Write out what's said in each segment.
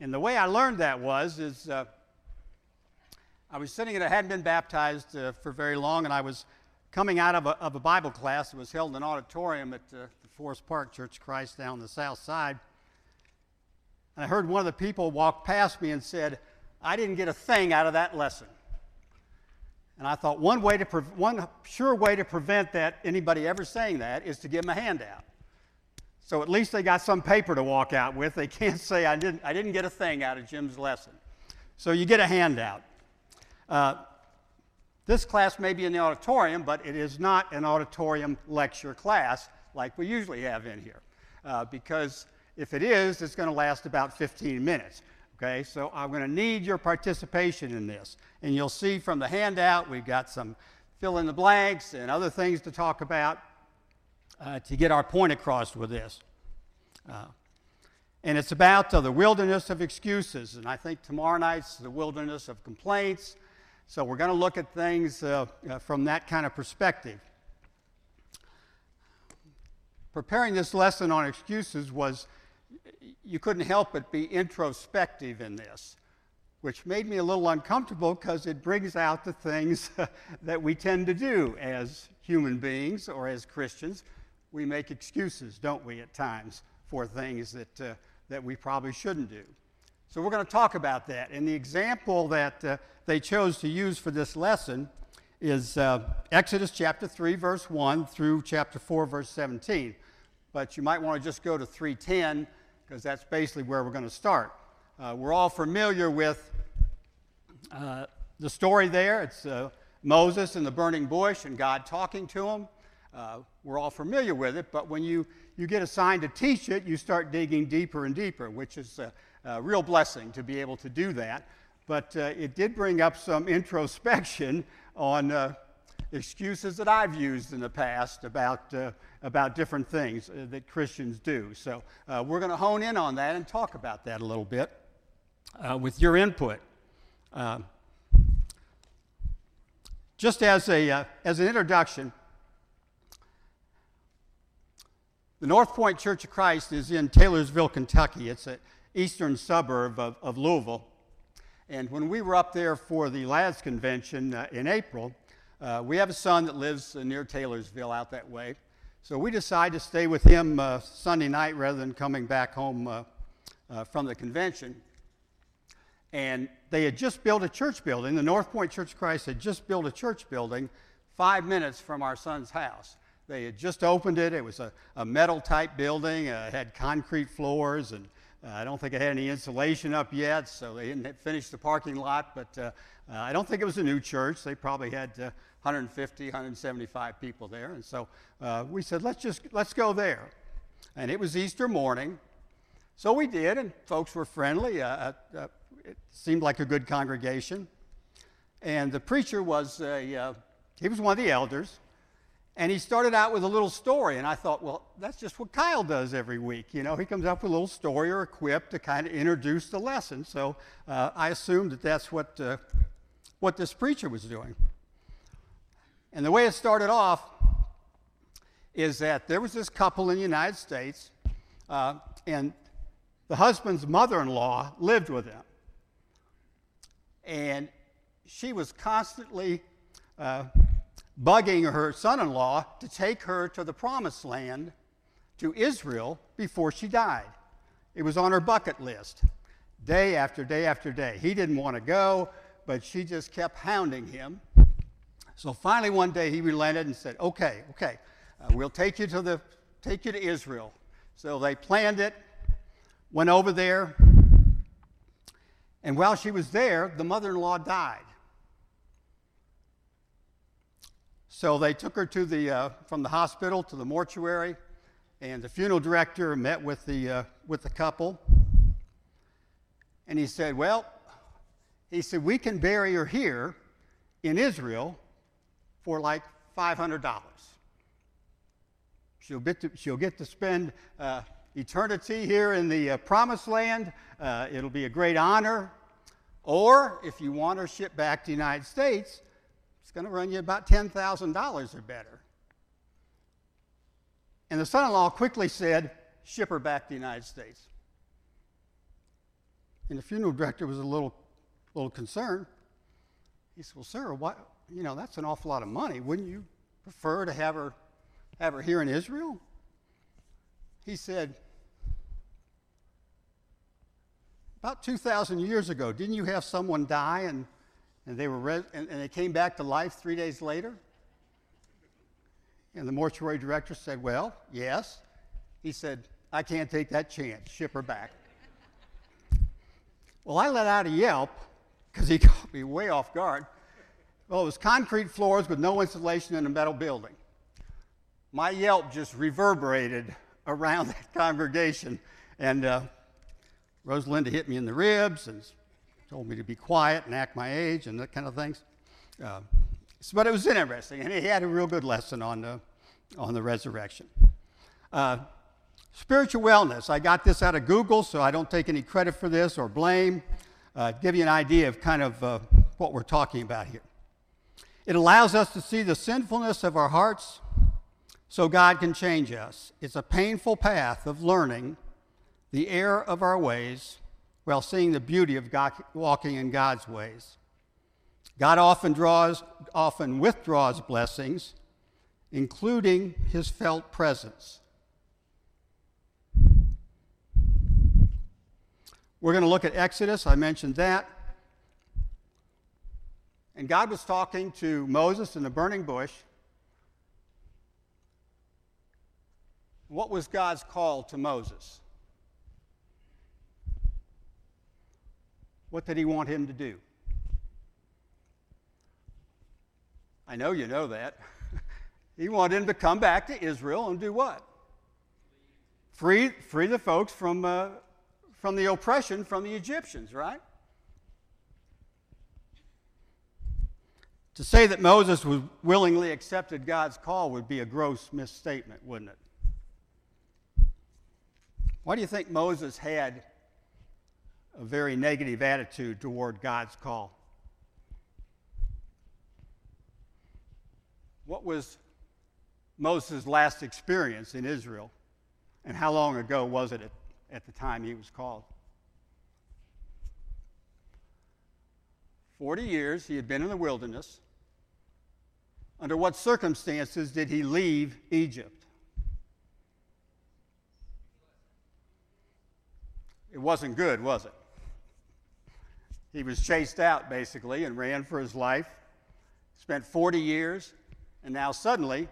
And the way I learned that was, is uh, I was sitting and I hadn't been baptized uh, for very long, and I was coming out of a, of a Bible class that was held in an auditorium at uh, the Forest Park Church of Christ down the south side. And I heard one of the people walk past me and said, I didn't get a thing out of that lesson. And I thought one way to pre- one sure way to prevent that anybody ever saying that is to give them a handout. So at least they got some paper to walk out with. They can't say I didn't I didn't get a thing out of Jim's lesson. So you get a handout. Uh, this class may be in the auditorium, but it is not an auditorium lecture class like we usually have in here, uh, because if it is, it's going to last about 15 minutes. Okay, so I'm going to need your participation in this. And you'll see from the handout, we've got some fill in the blanks and other things to talk about uh, to get our point across with this. Uh, and it's about uh, the wilderness of excuses. And I think tomorrow night's the wilderness of complaints. So we're going to look at things uh, uh, from that kind of perspective. Preparing this lesson on excuses was you couldn't help but be introspective in this, which made me a little uncomfortable because it brings out the things that we tend to do as human beings or as Christians. We make excuses, don't we, at times, for things that, uh, that we probably shouldn't do. So we're going to talk about that. And the example that uh, they chose to use for this lesson is uh, Exodus chapter 3, verse 1 through chapter 4, verse 17. But you might want to just go to 310 because that's basically where we're going to start. Uh, we're all familiar with uh, the story there. It's uh, Moses in the burning bush and God talking to him. Uh, we're all familiar with it, but when you, you get assigned to teach it, you start digging deeper and deeper, which is a, a real blessing to be able to do that. But uh, it did bring up some introspection on uh, excuses that I've used in the past about, uh, about different things uh, that Christians do. So we're going to hone in on that and talk about that a little bit with your input. Just as, a, uh, as an introduction, the North Point Church of Christ is in Taylorsville, Kentucky. It's an eastern suburb of, of Louisville. And when we were up there for the LADS convention in April, uh, we have a son that lives uh, near Taylorsville out that way. So we decided to stay with him uh, Sunday night rather than coming back home uh, uh, from the convention. And they had just built a church building. The North Point Church of Christ had just built a church building five minutes from our son's house. They had just opened it. It was a, a metal type building, uh, it had concrete floors, and I don't think it had any insulation up yet, so they didn't finish the parking lot. But uh, I don't think it was a new church. They probably had uh, 150, 175 people there. And so uh, we said, let's just, let's go there. And it was Easter morning. So we did, and folks were friendly. Uh, uh, uh, it seemed like a good congregation. And the preacher was, a, he was one of the elders. And he started out with a little story, and I thought, well, that's just what Kyle does every week. You know, he comes up with a little story or a quip to kind of introduce the lesson. So uh, I assumed that that's what uh, what this preacher was doing. And the way it started off is that there was this couple in the United States, uh, and the husband's mother in law lived with them. And she was constantly uh, bugging her son in law to take her to the promised land, to Israel, before she died. It was on her bucket list, day after day after day. He didn't want to go but she just kept hounding him. So finally, one day he relented and said, "Okay, okay, uh, we'll take you to the take you to Israel." So they planned it, went over there, and while she was there, the mother-in-law died. So they took her to the uh, from the hospital to the mortuary, and the funeral director met with the uh, with the couple, and he said, "Well." He said, We can bury her here in Israel for like $500. She'll get to, she'll get to spend uh, eternity here in the uh, promised land. Uh, it'll be a great honor. Or if you want her shipped back to the United States, going to run you about $10,000 or better. And the son in law quickly said, Ship her back to the United States. And the funeral director was a little, little concerned. He said, Well, sir, what, you know, that's an awful lot of money. Wouldn't you prefer to have her, have her here in Israel? He said, About 2,000 years ago, didn't you have someone die and, and, they were res- and, and they came back to life three days later? And the mortuary director said, Well, yes. He said, I can't take that chance. Ship her back. well, I let out a yelp because he caught me way off guard. Well, it was concrete floors with no insulation in a metal building. My yelp just reverberated around that congregation. And uh, Rosalinda hit me in the ribs and told me to be quiet and act my age and that kind of things. Uh, but it was interesting, and he had a real good lesson on the, on the resurrection. Uh, spiritual wellness. I got this out of Google, so I don't take any credit for this or blame. Uh, give you an idea of kind of uh, what we're talking about here. It allows us to see the sinfulness of our hearts so God can change us. It's a painful path of learning the error of our ways while seeing the beauty of God, walking in God's ways. God often draws, often withdraws blessings, including his felt presence. We're going to look at Exodus. I mentioned that. And God was talking to Moses in the burning bush. What was God's call to Moses? What did he want him to do? I know you know that. he wanted him to come back to Israel and do what? Free, free the folks from, uh, from the oppression from the Egyptians, right? To say that Moses was willingly accepted God's call would be a gross misstatement, wouldn't it? Why do you think Moses had a very negative attitude toward God's call? What was Moses' last experience in Israel? And how long ago was it at, at the time he was called? 40 years he had been in the wilderness. Under what circumstances did he leave Egypt? It wasn't good, was it? He was chased out, basically, and ran for his life. Spent 40 years, and now suddenly,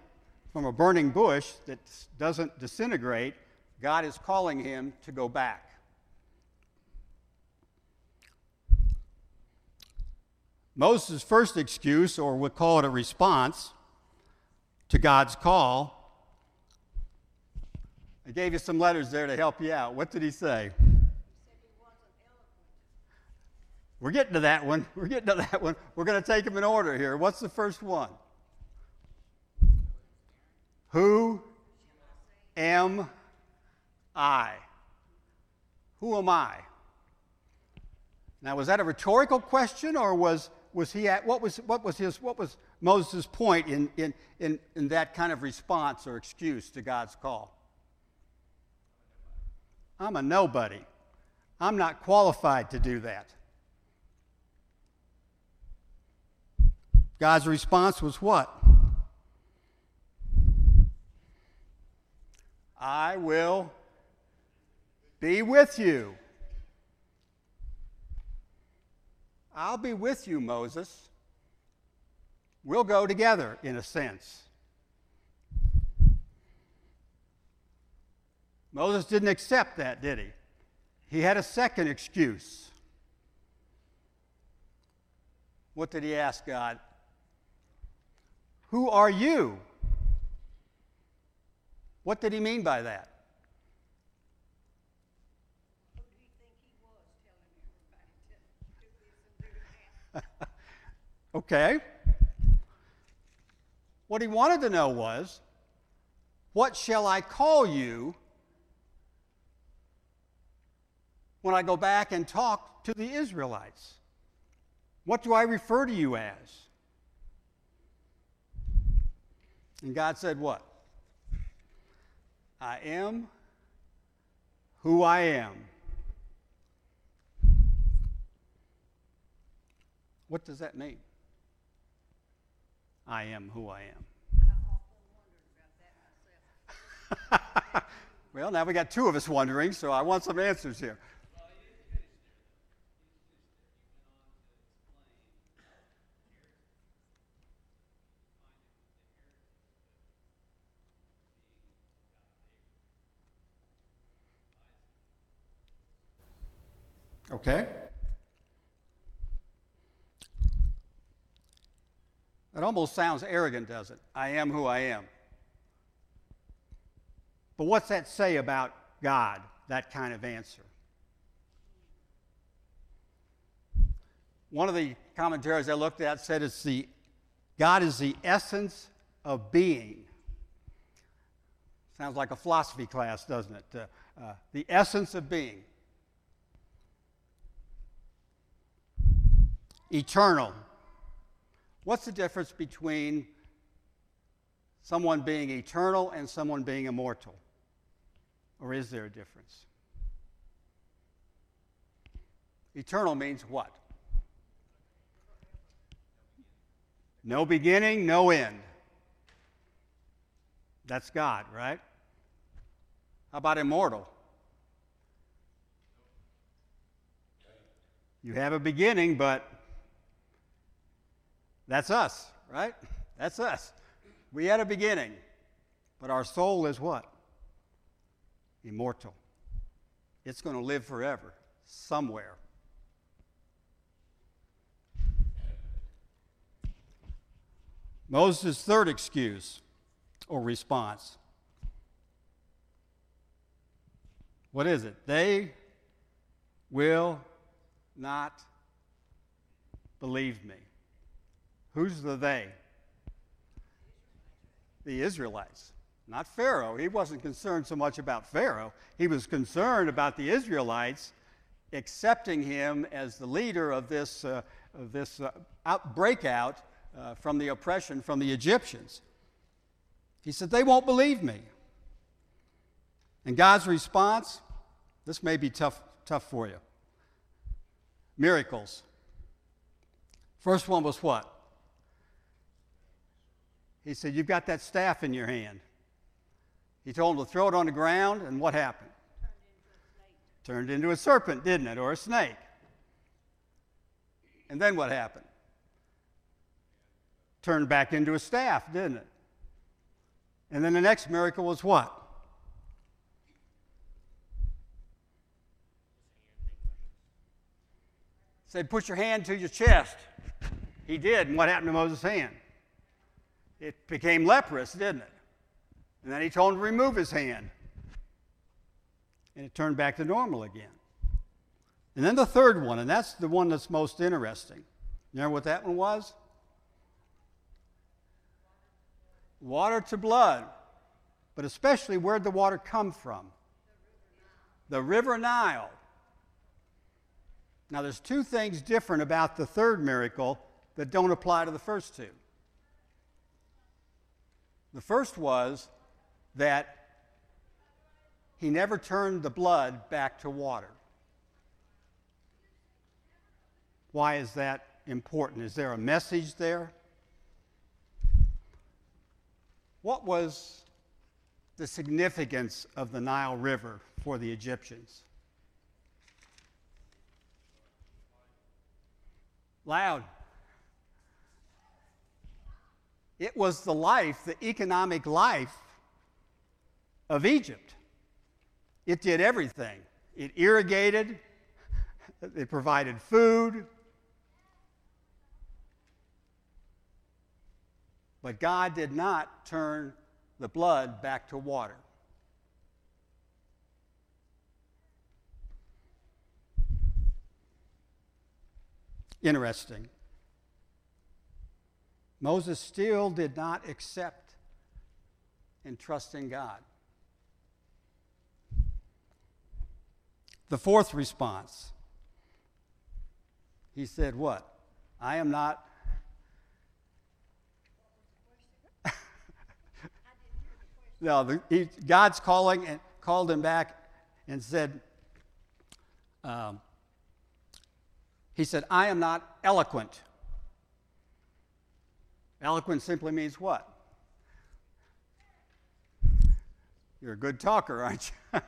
from a burning bush that doesn't disintegrate, God is calling him to go back. Moses' first excuse, or we'll call it a response to God's call, I gave you some letters there to help you out. What did he say? We're getting to that one. We're getting to that one. We're going to take them in order here. What's the first one? Who am I? Who am I? Now, was that a rhetorical question, or was, was he at, what was, what was his, what was Moses' point in, in, in, in that kind of response or excuse to God's call? I'm a nobody. I'm not qualified to do that. God's response was what? I will be with you. I'll be with you, Moses. We'll go together, in a sense. Moses didn't accept that, did he? He had a second excuse. What did he ask God? Who are you? What did he mean by that? okay. What he wanted to know was, What shall I call you when I go back and talk to the Israelites? What do I refer to you as? And God said, What? I am who I am. What does that mean? I am who I am. well, now we got two of us wondering, so I want some answers here. Okay? That almost sounds arrogant, does it? I am who I am. But what's that say about God, that kind of answer? One of the commentaries I looked at said it's the God is the essence of being. Sounds like a philosophy class, doesn't it? Uh, uh, the essence of being. Eternal. What's the difference between someone being eternal and someone being immortal? Or is there a difference? Eternal means what? No beginning, no end. That's God, right? How about immortal? You have a beginning, but that's us, right? That's us. We had a beginning, but our soul is what? Immortal. It's going to live forever somewhere. Moses' third excuse or response. What is it? They will not believe me. Who's the they? The Israelites, not Pharaoh. He wasn't concerned so much about Pharaoh, he was concerned about the Israelites accepting him as the leader of this, uh, this uh, out, breakout uh, from the oppression from the Egyptians. He said, They won't believe me. And God's response this may be tough, tough for you. Miracles. First one was what? He said, You've got that staff in your hand. He told him to throw it on the ground, and what happened? Turned into a Turned into a serpent, didn't it? Or a snake. And then what happened? Turned back into a staff, didn't it? And then the next miracle was what? Said, put your hand to your chest. He did, and what happened to Moses' hand? It became leprous, didn't it? And then he told him to remove his hand. And it turned back to normal again. And then the third one, and that's the one that's most interesting. You what that one was? Water to blood. But especially, where'd the water come from? The river Nile. Now, there's two things different about the third miracle that don't apply to the first two. The first was that he never turned the blood back to water. Why is that important? Is there a message there? What was the significance of the Nile River for the Egyptians? Loud. It was the life, the economic life of Egypt. It did everything. It irrigated, it provided food. But God did not turn the blood back to water. Interesting. Moses still did not accept and trust in God. The fourth response, he said, What? I am not. no, the, he, God's calling and called him back and said, um, He said, I am not eloquent Eloquent simply means what? You're a good talker, aren't you?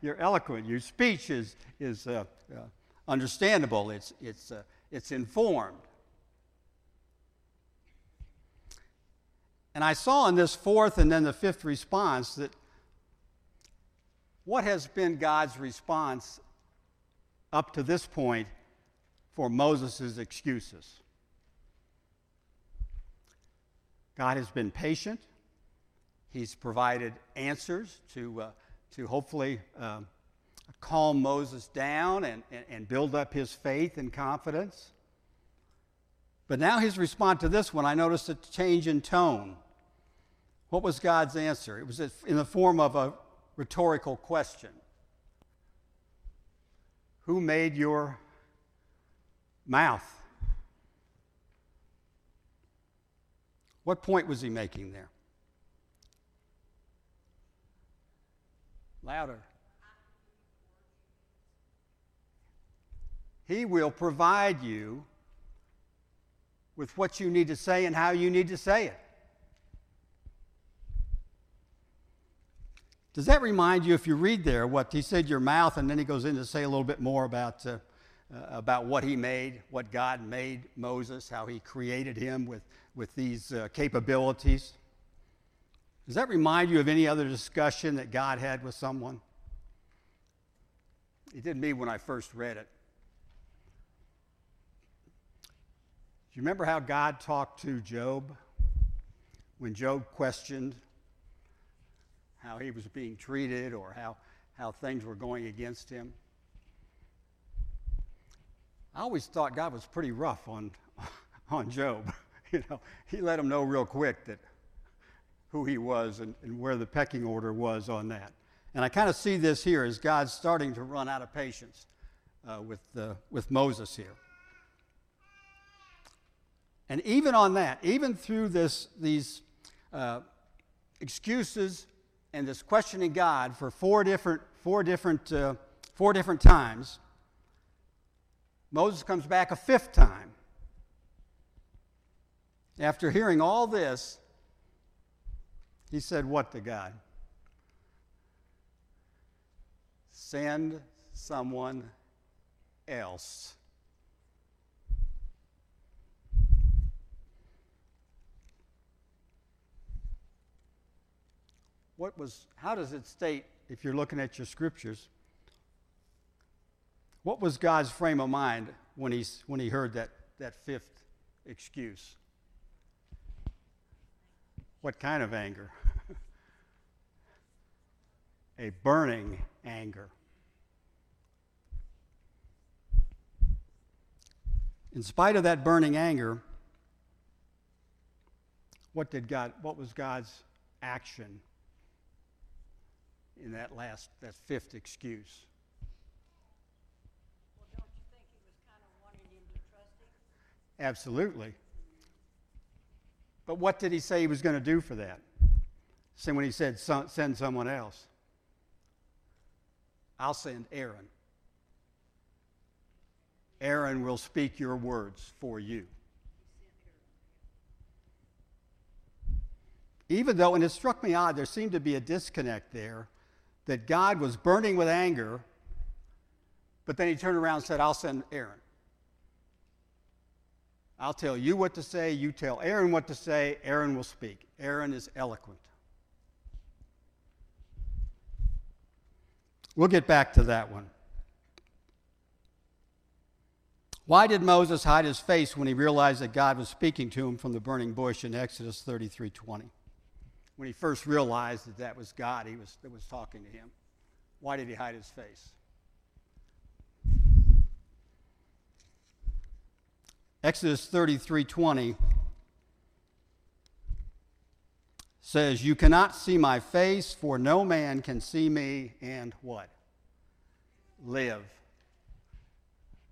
You're eloquent. Your speech is, is uh, uh, understandable, it's, it's, uh, it's informed. And I saw in this fourth and then the fifth response that what has been God's response up to this point for Moses' excuses? God has been patient. He's provided answers to, uh, to hopefully um, calm Moses down and, and, and build up his faith and confidence. But now his response to this one, I noticed a change in tone. What was God's answer? It was in the form of a rhetorical question Who made your mouth? What point was he making there? Louder. He will provide you with what you need to say and how you need to say it. Does that remind you, if you read there, what he said, your mouth, and then he goes in to say a little bit more about, uh, uh, about what he made, what God made Moses, how he created him with, with these uh, capabilities? Does that remind you of any other discussion that God had with someone? It did me when I first read it. Do you remember how God talked to Job when Job questioned how he was being treated or how, how things were going against him? I always thought God was pretty rough on, on Job. you know, he let him know real quick that who he was and, and where the pecking order was on that. And I kind of see this here as God's starting to run out of patience uh, with, uh, with Moses here. And even on that, even through this, these uh, excuses and this questioning God for four different, four different, uh, four different times, Moses comes back a fifth time. After hearing all this, he said, What to God? Send someone else. What was, how does it state, if you're looking at your scriptures, what was God's frame of mind when, he's, when he heard that, that fifth excuse? What kind of anger? a burning anger. In spite of that burning anger, what did God what was God's action in that last that fifth excuse? Well, kind of Absolutely. But what did he say he was going to do for that? Say when he said, send someone else. I'll send Aaron. Aaron will speak your words for you. Even though, and it struck me odd, there seemed to be a disconnect there that God was burning with anger, but then he turned around and said, I'll send Aaron. I'll tell you what to say, you tell Aaron what to say, Aaron will speak. Aaron is eloquent. We'll get back to that one. Why did Moses hide his face when he realized that God was speaking to him from the burning bush in Exodus 33:20? When he first realized that that was God he was, that was talking to him. Why did he hide his face? Exodus 33:20 says, You cannot see my face, for no man can see me and what? Live.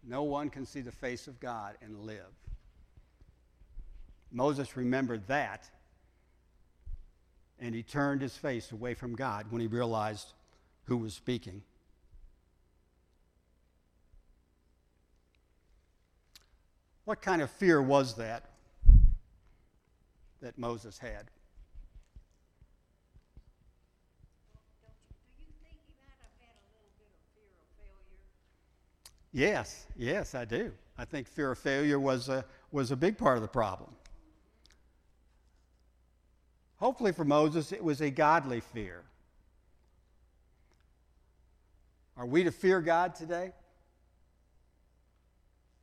No one can see the face of God and live. Moses remembered that, and he turned his face away from God when he realized who was speaking. What kind of fear was that? that Moses had. Yes, yes, I do. I think fear of failure was a, was a big part of the problem. Hopefully, for Moses, it was a godly fear. Are we to fear God today?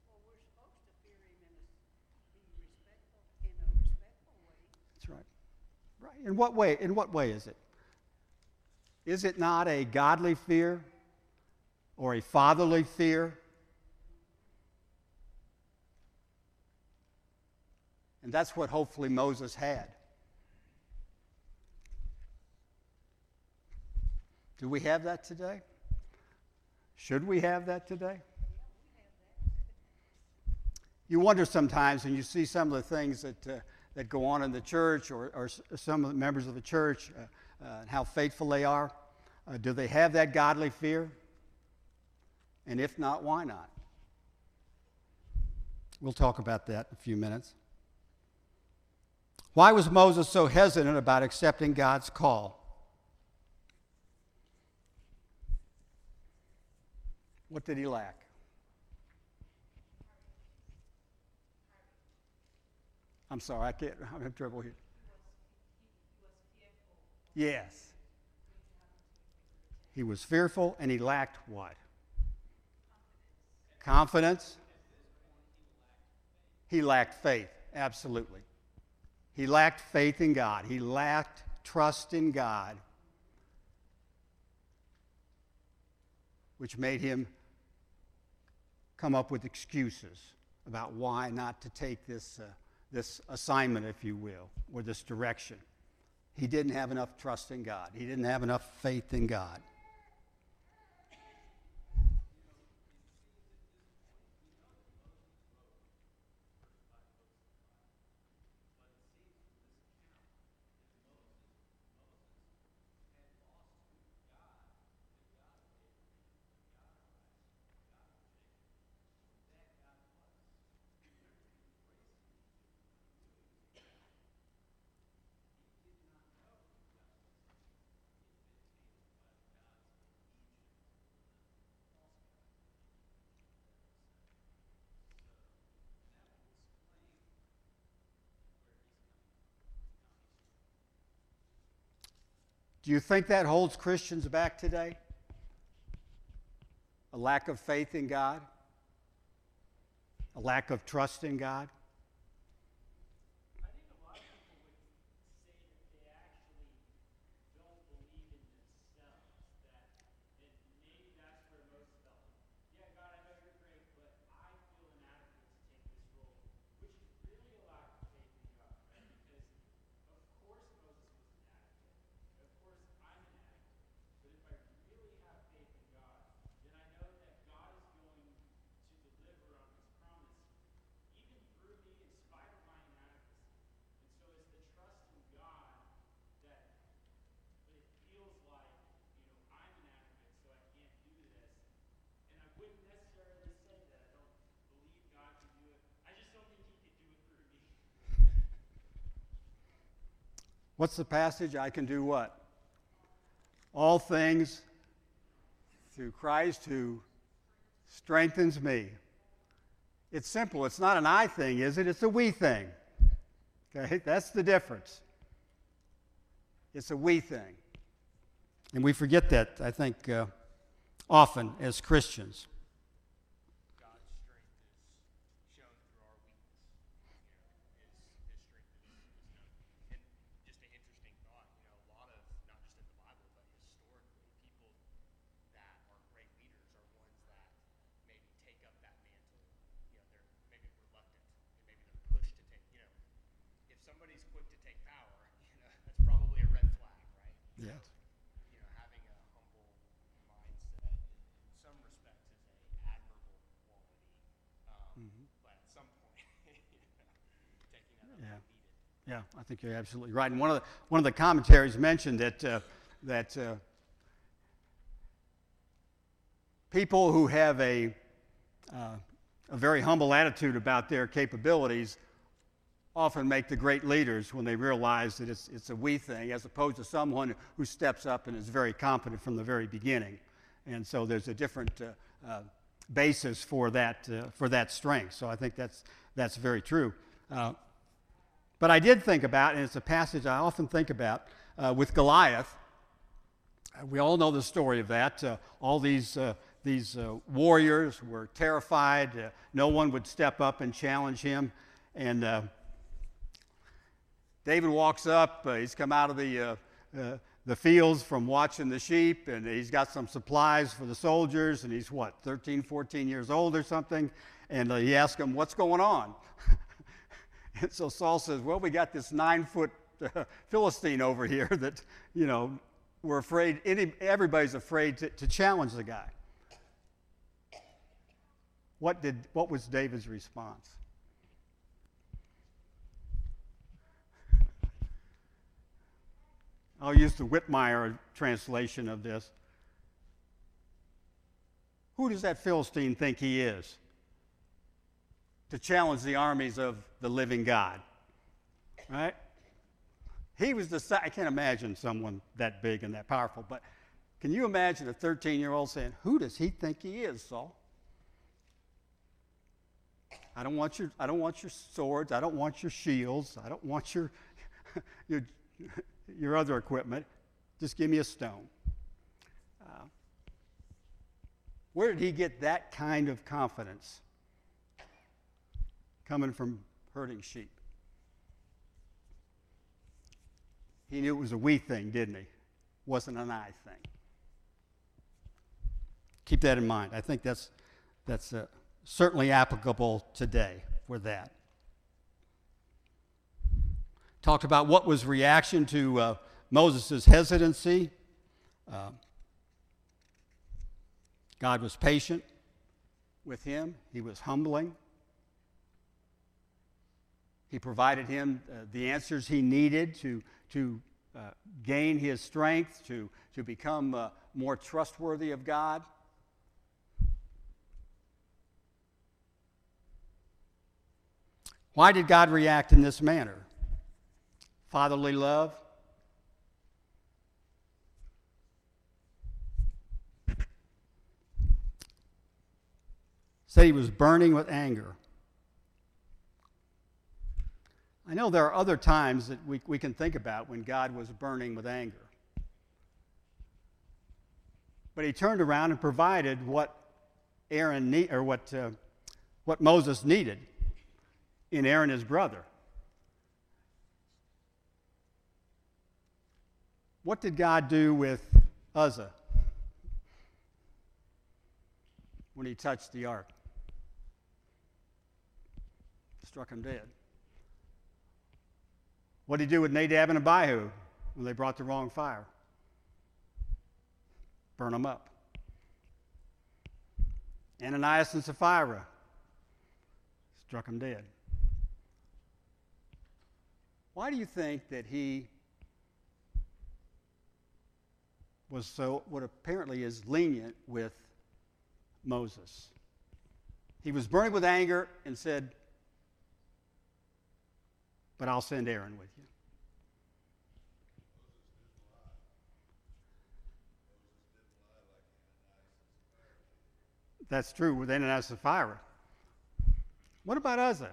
Well, we're supposed to fear him in a, be respectful, in a respectful way. That's right. Right. In what way? In what way is it? Is it not a godly fear or a fatherly fear? And that's what hopefully Moses had. Do we have that today? Should we have that today? You wonder sometimes when you see some of the things that, uh, that go on in the church or, or some of the members of the church, uh, uh, how faithful they are. Uh, do they have that godly fear? And if not, why not? We'll talk about that in a few minutes. Why was Moses so hesitant about accepting God's call? What did he lack? I'm sorry, I can't, I'm having trouble here. Yes. He was fearful and he lacked what? Confidence. He lacked faith, absolutely. He lacked faith in God. He lacked trust in God, which made him come up with excuses about why not to take this, uh, this assignment, if you will, or this direction. He didn't have enough trust in God, he didn't have enough faith in God. Do you think that holds Christians back today? A lack of faith in God? A lack of trust in God? I think a lot of people would say that they actually don't believe in themselves. That and maybe that's where most felt. Yeah, God, I know you're great, but I feel inadequate to take this role, which is really a lack of faith in God, right? Because of course Moses was inadequate. Of course I'm inadequate. But if I really have faith in God, then I know that God is going to deliver on His promise even through me in spite of my inadequacy. And so it's the trust in God that but it feels like, you know, I'm inadequate, so I can't do this. And I wouldn't necessarily say that. I don't believe God can do it. I just don't think he could do it through me. What's the passage? I can do what? All things through Christ who strengthens me. It's simple. It's not an I thing, is it? It's a we thing. Okay? That's the difference. It's a we thing. And we forget that, I think, uh, often as Christians. God's strength is shown through our weakness. You know, his, his strength is, is known. And just an interesting thought, you know, a lot of, not just in the Bible, but historically, people that are great leaders are ones that maybe take up that mantle. You know, they're maybe reluctant, and maybe they're pushed to take, you know, if somebody's quick to take power, you know, that's probably a red flag, right? Yes. you know, having a humble mindset in some respects is a admirable quality. Um, But at some point, you know, taking that up Yeah. when needed. Yeah, I think you're absolutely right. And one of the, one of the commentaries mentioned that, uh, that uh, people who have a, uh, a very humble attitude about their capabilities often make the great leaders when they realize that it's, it's a we thing, as opposed to someone who steps up and is very competent from the very beginning. And so there's a different uh, uh, basis for that, uh, for that strength. So I think that's, that's very true. Uh, but I did think about, and it's a passage I often think about, uh, with Goliath. Uh, we all know the story of that. all these these uh, warriors were terrified. Uh, no one would step up and challenge him. And uh, David walks up. he's come out of the, the fields from watching the sheep, and he's got some supplies for the soldiers. And he's what, 13, 14 years old or something? And he asks him, What's going on? and so Saul says, Well, we got this nine foot uh, Philistine over here that, you know, we're afraid, any, everybody's afraid to, to challenge the guy. What, did, what was David's response? I'll use the Whitmire translation of this. Who does that Philistine think he is? To challenge the armies of the living God. Right? He was the, I can't imagine someone that big and that powerful, but can you imagine a 13 year old saying, Who does he think he is, Saul? I don't want your, I don't want your swords. I don't want your shields. I don't want your, your, your other equipment. Just give me a stone. Uh, where did he get that kind of confidence? Coming from herding sheep. He knew it was a we thing, didn't he? Wasn't an I thing. Keep that in mind. I think that's, that's a, certainly applicable today for that. Talked about what was reaction to uh, Moses' hesitancy. Uh, God was patient with him, he was humbling. He provided him uh, the answers he needed to, to uh, gain his strength, to, to become uh, more trustworthy of God. Why did God react in this manner? Fatherly love. Said he was burning with anger. I know there are other times that we, we can think about when God was burning with anger. But he turned around and provided what Aaron need, or what, uh, what Moses needed in Aaron, his brother. What did God do with Uzzah when he touched the ark? Struck him dead. What did he do with Nadab and Abihu when they brought the wrong fire? Burn them up. Ananias and Sapphira struck them dead. Why do you think that he was so, what apparently is lenient with Moses? He was burning with anger and said, But I'll send Aaron with you. That's true with Ananias and Sapphira. What about Uzzah?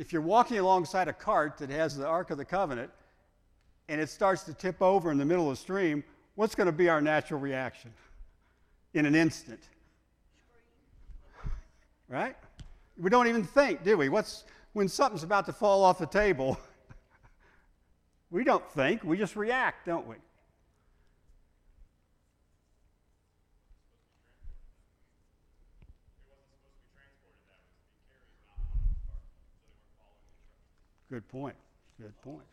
if you're walking alongside a cart that has the Ark of the Covenant and it starts to tip over in the middle of the stream, what's going to be our natural reaction in an instant? Right? We don't even think, do we? What's when something's about to fall off the table? we don't think, we just react, don't we? Good point. Good point.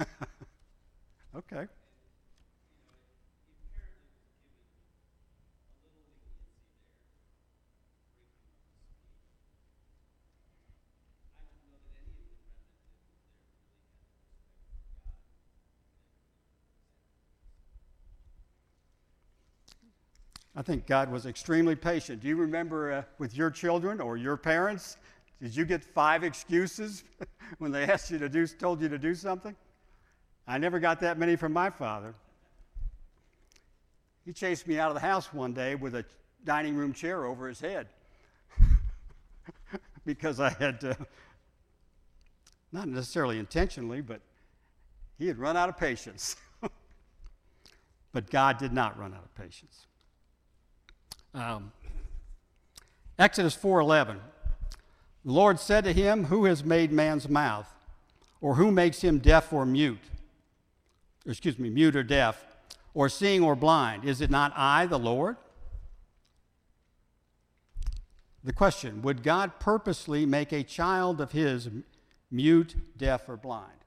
okay. I think God was extremely patient. Do you remember uh, with your children or your parents? Did you get five excuses when they asked you to do, told you to do something? I never got that many from my father. He chased me out of the house one day with a dining room chair over his head because I had, uh, not necessarily intentionally, but he had run out of patience. but God did not run out of patience. Um, Exodus 4:11. The Lord said to him, "Who has made man's mouth, or who makes him deaf or mute? Excuse me, mute or deaf, or seeing or blind? Is it not I, the Lord?" The question Would God purposely make a child of his mute, deaf, or blind?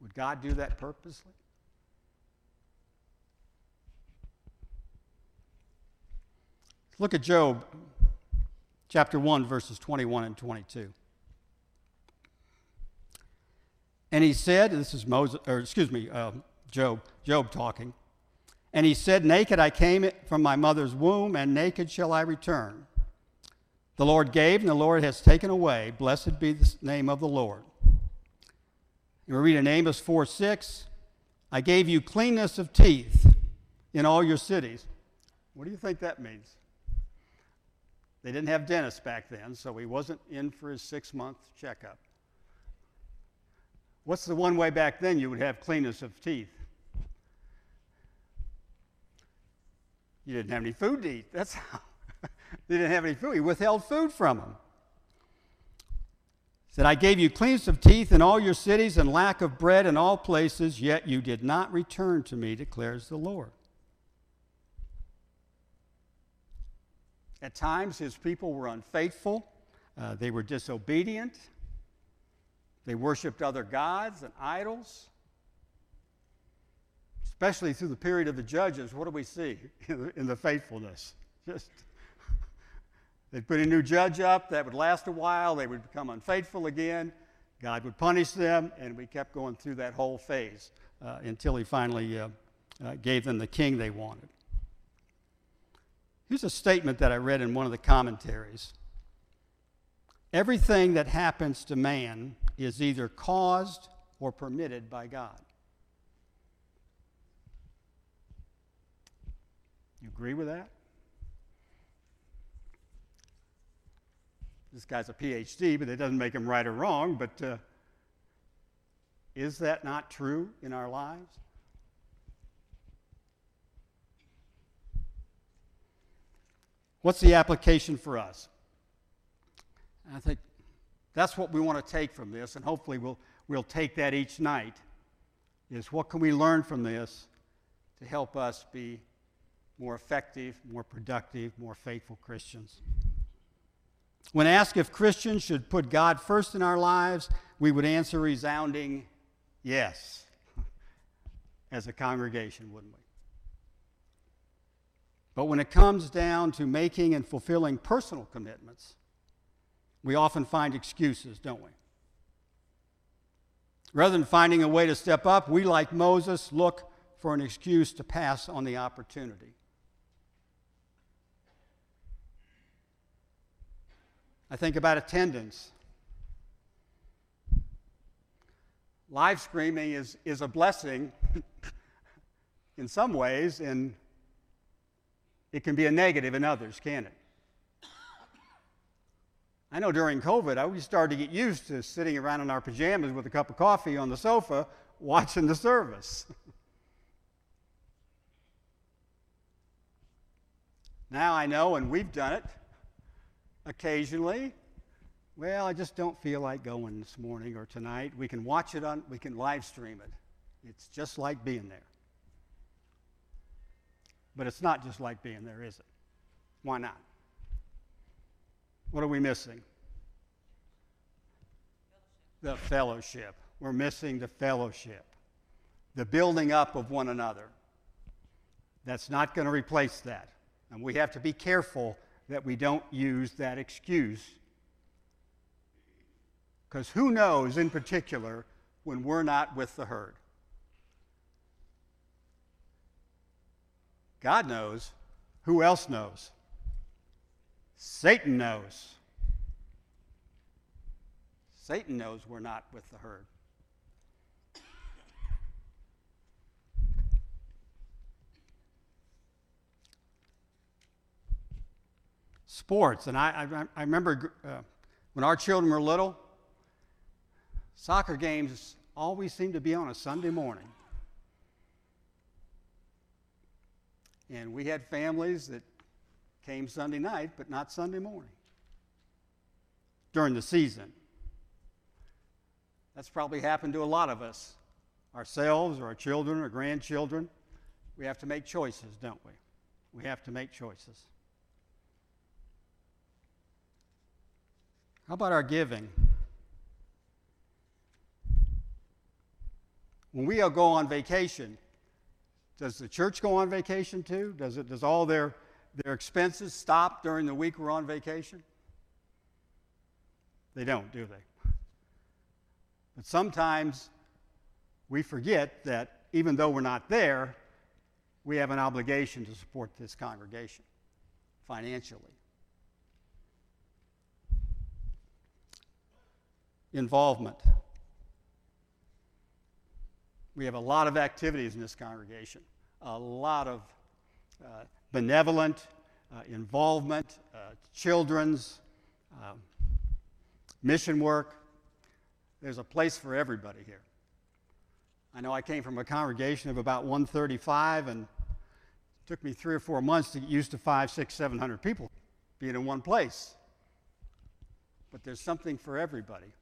Would God do that purposely? Look at Job chapter 1, verses 21 and 22. And he said, this is Moses, or excuse me, uh, Job, Job talking. And he said, Naked I came from my mother's womb, and naked shall I return. The Lord gave, and the Lord has taken away. Blessed be the name of the Lord. And we read in Amos 4 6, I gave you cleanness of teeth in all your cities. What do you think that means? They didn't have dentists back then, so he wasn't in for his six month checkup. What's the one way back then you would have cleanness of teeth? You didn't have any food to eat. That's how. they didn't have any food. He withheld food from them. He said, I gave you cleanness of teeth in all your cities and lack of bread in all places, yet you did not return to me, declares the Lord. At times, his people were unfaithful, uh, they were disobedient, they worshiped other gods and idols. Especially through the period of the judges, what do we see in the faithfulness? Just they'd put a new judge up that would last a while, they would become unfaithful again, God would punish them, and we kept going through that whole phase uh, until He finally uh, uh, gave them the king they wanted. Here's a statement that I read in one of the commentaries Everything that happens to man is either caused or permitted by God. You agree with that? This guy's a PhD, but it doesn't make him right or wrong. But uh, is that not true in our lives? What's the application for us? I think that's what we want to take from this, and hopefully we'll, we'll take that each night, is what can we learn from this to help us be more effective, more productive, more faithful Christians. When asked if Christians should put God first in our lives, we would answer resounding yes, as a congregation, wouldn't we? But when it comes down to making and fulfilling personal commitments, we often find excuses, don't we? Rather than finding a way to step up, we, like Moses, look for an excuse to pass on the opportunity. I think about attendance. Live streaming is, is a blessing in some ways, and it can be a negative in others, can it? I know during COVID, I, we started to get used to sitting around in our pajamas with a cup of coffee on the sofa watching the service. now I know, and we've done it occasionally. Well, I just don't feel like going this morning or tonight. We can watch it on, we can live stream it. It's just like being there. But it's not just like being there, is it? Why not? What are we missing? The fellowship. We're missing the fellowship, the building up of one another. That's not going to replace that. And we have to be careful that we don't use that excuse. Because who knows in particular when we're not with the herd? God knows. Who else knows? Satan knows. Satan knows we're not with the herd. Sports, and I, I, I remember uh, when our children were little, soccer games always seemed to be on a Sunday morning. And we had families that came Sunday night, but not Sunday morning during the season. That's probably happened to a lot of us, ourselves or our children or grandchildren. We have to make choices, don't we? We have to make choices. How about our giving? When we go on vacation, does the church go on vacation too? Does, it, does all their, their expenses stop during the week we're on vacation? They don't, do they? But sometimes we forget that even though we're not there, we have an obligation to support this congregation financially. Involvement. We have a lot of activities in this congregation, a lot of uh, benevolent uh, involvement, uh, children's, um, mission work. There's a place for everybody here. I know I came from a congregation of about 135, and it took me three or four months to get used to five, six, seven hundred people being in one place. But there's something for everybody.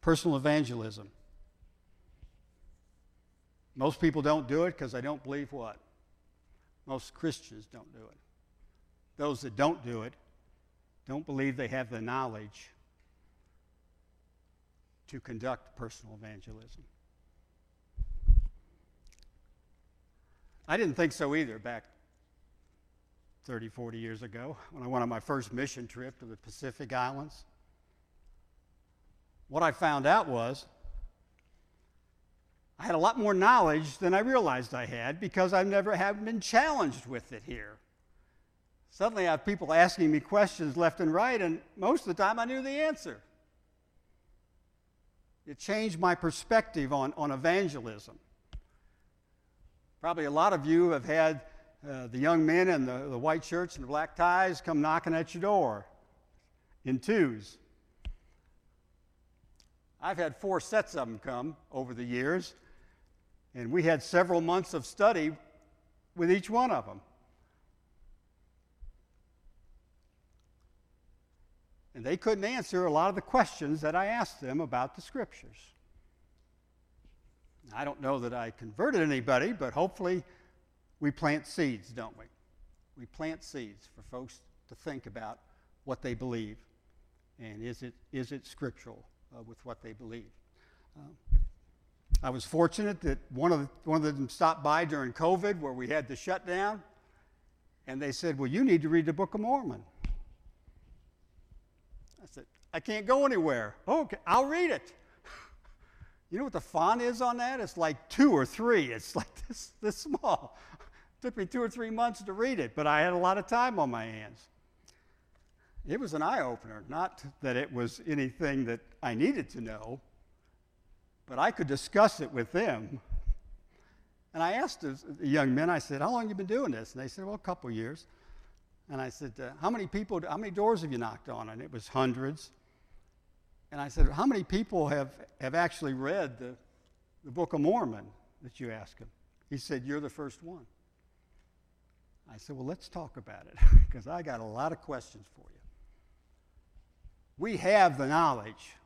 Personal evangelism. Most people don't do it because they don't believe what? Most Christians don't do it. Those that don't do it don't believe they have the knowledge to conduct personal evangelism. I didn't think so either back 30, 40 years ago when I went on my first mission trip to the Pacific Islands. What I found out was I had a lot more knowledge than I realized I had because I've never have been challenged with it here. Suddenly, I have people asking me questions left and right, and most of the time I knew the answer. It changed my perspective on, on evangelism. Probably a lot of you have had uh, the young men in the, the white shirts and the black ties come knocking at your door in twos. I've had four sets of them come over the years, and we had several months of study with each one of them. And they couldn't answer a lot of the questions that I asked them about the scriptures. I don't know that I converted anybody, but hopefully we plant seeds, don't we? We plant seeds for folks to think about what they believe and is it, is it scriptural uh, with what they believe. Um, I was fortunate that one of, the, one of them stopped by during COVID where we had the shutdown, and they said, Well, you need to read the Book of Mormon. I said, I can't go anywhere. okay, I'll read it. You know what the font is on that? It's like two or three. It's like this, this small. It took me two or three months to read it, but I had a lot of time on my hands. It was an eye opener, not that it was anything that I needed to know, but I could discuss it with them. And I asked the young men, I said, How long have you been doing this? And they said, Well, a couple years. And I said, uh, How many people, how many doors have you knocked on? And it was hundreds. And I said, How many people have, have actually read the, the Book of Mormon that you asked him? He said, You're the first one. I said, Well, let's talk about it because I got a lot of questions for you. We have the knowledge,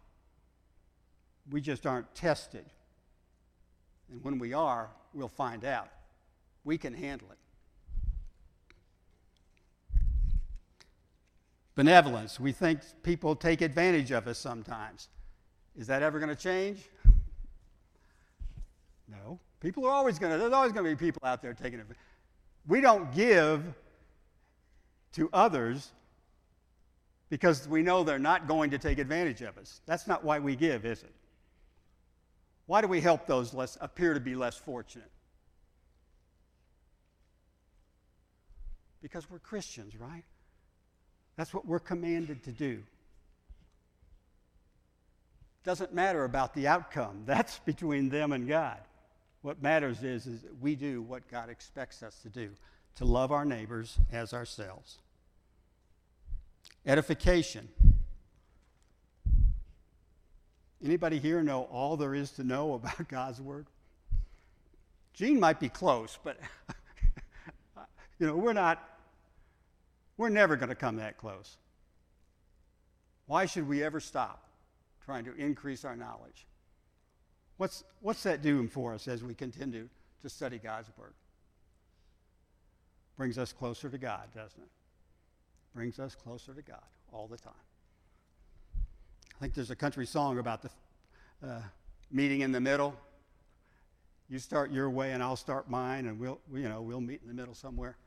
we just aren't tested. And when we are, we'll find out. We can handle it. Benevolence. We think people take advantage of us sometimes. Is that ever going to change? No. People are always going to, there's always going to be people out there taking it. We don't give to others because we know they're not going to take advantage of us. That's not why we give, is it? Why do we help those less, appear to be less fortunate? Because we're Christians, right? That's what we're commanded to do. Doesn't matter about the outcome. That's between them and God. What matters is, is that we do what God expects us to do to love our neighbors as ourselves. Edification. Anybody here know all there is to know about God's word? Gene might be close, but you know, we're not we're never going to come that close. Why should we ever stop trying to increase our knowledge? What's, what's that doing for us as we continue to study God's Word? Brings us closer to God, doesn't it? Brings us closer to God all the time. I think there's a country song about the uh, meeting in the middle. You start your way and I'll start mine, and we'll, you know, we'll meet in the middle somewhere.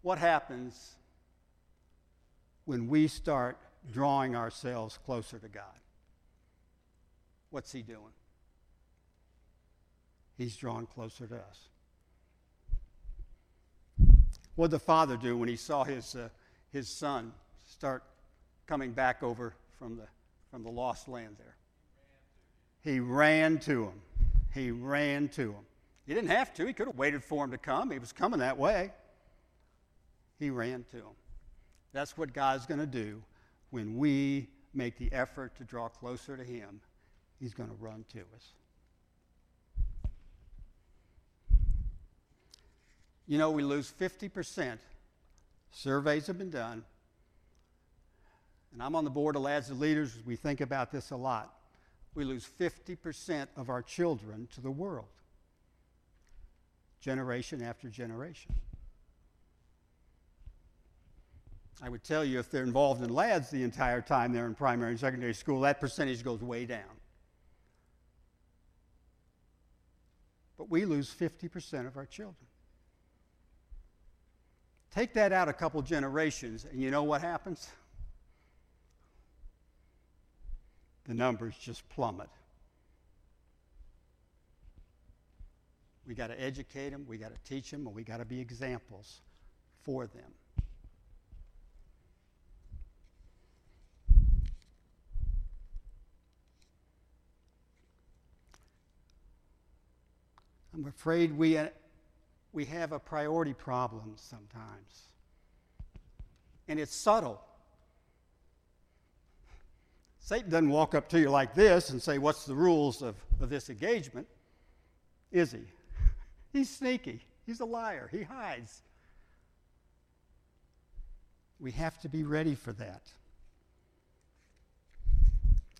What happens when we start drawing ourselves closer to God? What's He doing? He's drawn closer to us. What did the father do when he saw his, uh, his son start coming back over from the, from the lost land there? He ran to him. He ran to him. He didn't have to. He could have waited for him to come. He was coming that way. He ran to him. That's what God's going to do when we make the effort to draw closer to Him. He's going to run to us. You know, we lose 50%. Surveys have been done. And I'm on the board of Lads and Leaders. We think about this a lot. We lose 50% of our children to the world, generation after generation. I would tell you if they're involved in lads the entire time they're in primary and secondary school, that percentage goes way down. But we lose 50% of our children. Take that out a couple generations, and you know what happens? The numbers just plummet. We got to educate them, we got to teach them, and we got to be examples for them. I'm afraid we, uh, we have a priority problem sometimes. And it's subtle. Satan doesn't walk up to you like this and say, What's the rules of, of this engagement? Is he? He's sneaky. He's a liar. He hides. We have to be ready for that.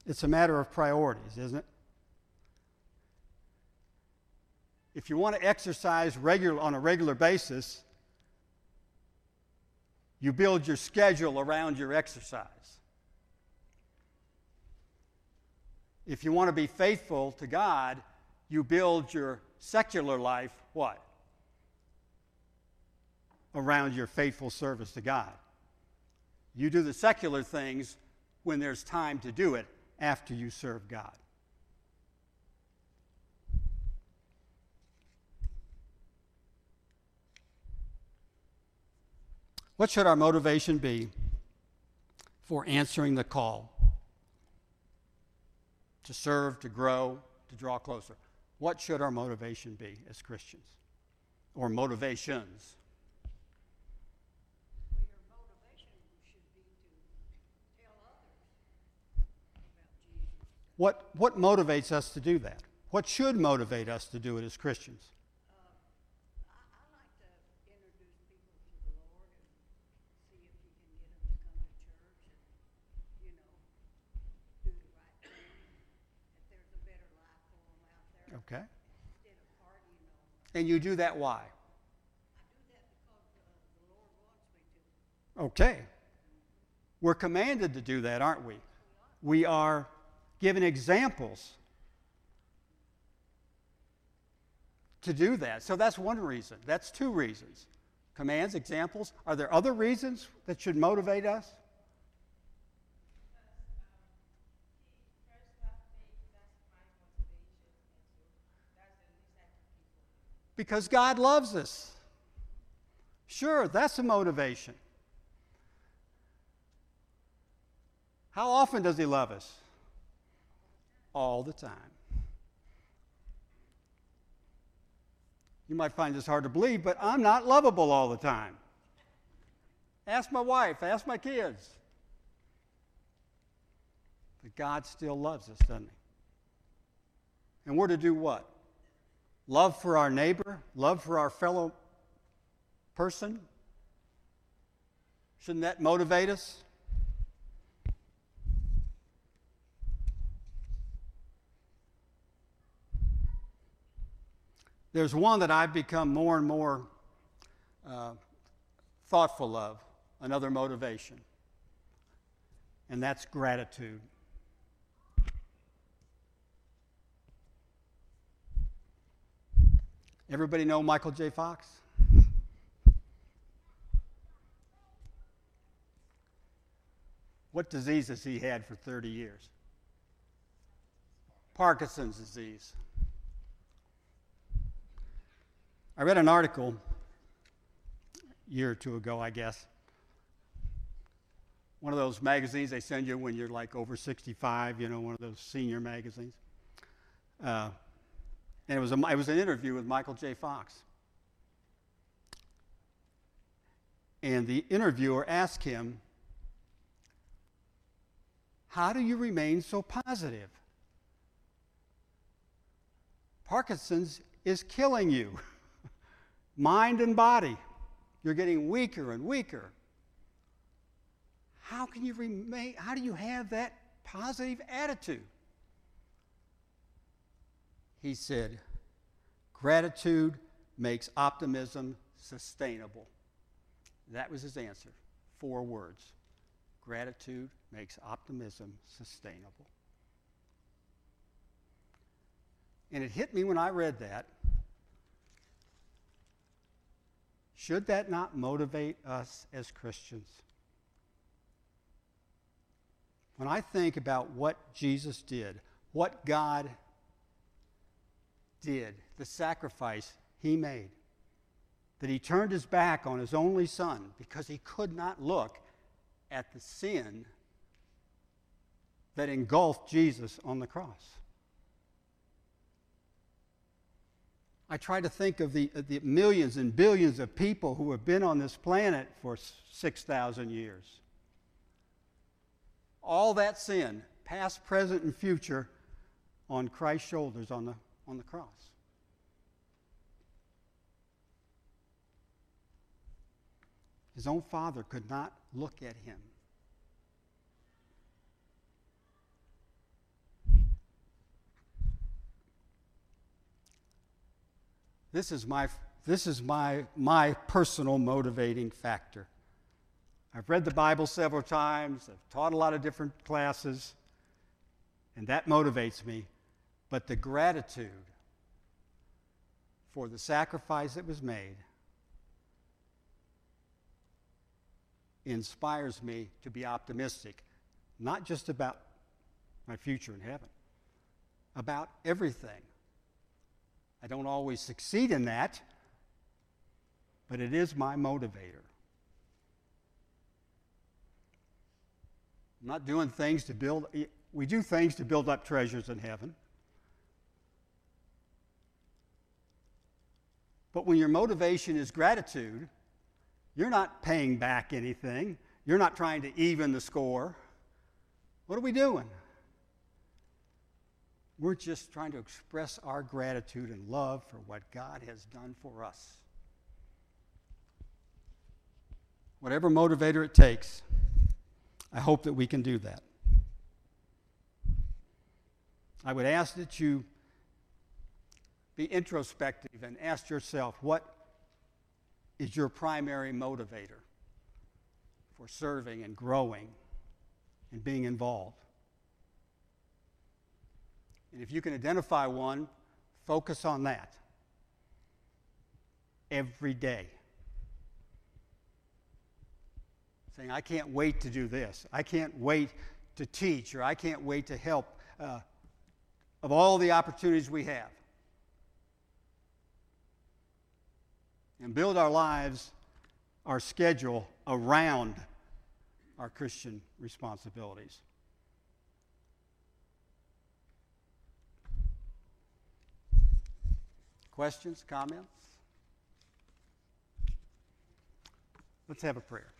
It's a matter of priorities, isn't it? if you want to exercise regular, on a regular basis, you build your schedule around your exercise. If you want to be faithful to God, you build your secular life what? Around your faithful service to God. You do the secular things when there's time to do it after you serve God. What should our motivation be for answering the call to serve, to grow, to draw closer? What should our motivation be as Christians or motivations? Well, your motivation should be to tell others about Jesus. What, what motivates us to do that? What should motivate us to do it as Christians? I, I like to introduce people to the Lord and see if you can get them to come to church and, you know, do the right thing. If there's a better life for them out there Okay. And you do that why? Okay. We're commanded to do that, aren't we? We are given examples to do that. So that's one reason. That's two reasons. Commands, examples. Are there other reasons that should motivate us? Because God loves us. Sure, that's a motivation. How often does He love us? All the time. You might find this hard to believe, but I'm not lovable all the time. Ask my wife, ask my kids. But God still loves us, doesn't He? And we're to do what? Love for our neighbor, love for our fellow person. Shouldn't that motivate us? There's one that I've become more and more uh, thoughtful of, another motivation, and that's gratitude. Everybody know Michael J. Fox? What disease has he had for 30 years? Parkinson's disease. I read an article a year or two ago, I guess. One of those magazines they send you when you're like over 65, you know, one of those senior magazines. Uh, and it was, a, it was an interview with Michael J. Fox. And the interviewer asked him, How do you remain so positive? Parkinson's is killing you, mind and body. You're getting weaker and weaker. How can you remain, how do you have that positive attitude? He said, Gratitude makes optimism sustainable. That was his answer. Four words. Gratitude makes optimism sustainable. And it hit me when I read that. Should that not motivate us as Christians? When I think about what Jesus did, what God did, the sacrifice he made, that he turned his back on his only son because he could not look at the sin that engulfed Jesus on the cross. I try to think of the, the millions and billions of people who have been on this planet for 6,000 years. All that sin, past, present, and future, on Christ's shoulders on the on the cross. His own father could not look at him. This is my, this is my, my personal motivating factor. I've read the Bible several times, I've taught a lot of different classes, and that motivates me but the gratitude for the sacrifice that was made inspires me to be optimistic, not just about my future in heaven, about everything. I don't always succeed in that, but it is my motivator. I'm not doing things to build, we do things to build up treasures in heaven. But when your motivation is gratitude, you're not paying back anything. You're not trying to even the score. What are we doing? We're just trying to express our gratitude and love for what God has done for us. Whatever motivator it takes, I hope that we can do that. I would ask that you be introspective and ask yourself what is your primary motivator for serving and growing and being involved. And if you can identify one, focus on that every day. Saying, I can't wait to do this. I can't wait to teach, or I can't wait to help uh, of all the opportunities we have. And build our lives our schedule around our Christian responsibilities. Questions, comments? Let's have a prayer.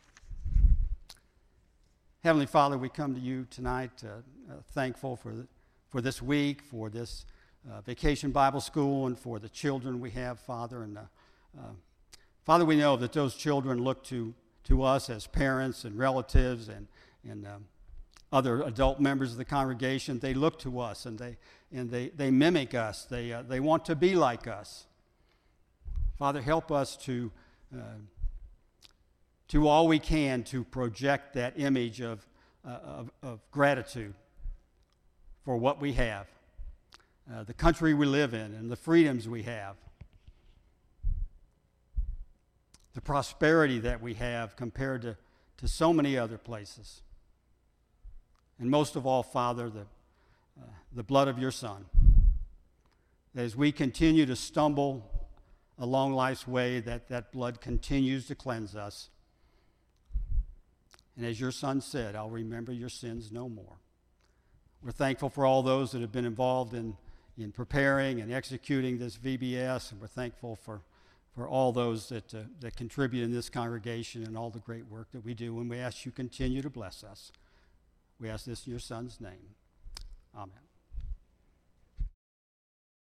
Heavenly Father, we come to you tonight uh, uh, thankful for, the, for this week, for this uh, vacation Bible school, and for the children we have, Father. And uh, uh, Father, we know that those children look to, to us as parents and relatives and, and um, other adult members of the congregation. They look to us and they, and they, they mimic us, they, uh, they want to be like us. Father, help us to do all we can to project that image of, uh, of, of, gratitude for what we have, uh, the country we live in, and the freedoms we have, the prosperity that we have compared to, to so many other places. And most of all, Father, the, uh, the blood of your Son. As we continue to stumble along life's way, that that blood continues to cleanse us and as your son said, I'll remember your sins no more. We're thankful for all those that have been involved in, in preparing and executing this VBS, and we're thankful for, for all those that, uh, that contribute in this congregation and all the great work that we do. And we ask you continue to bless us. We ask this in your son's name. Amen.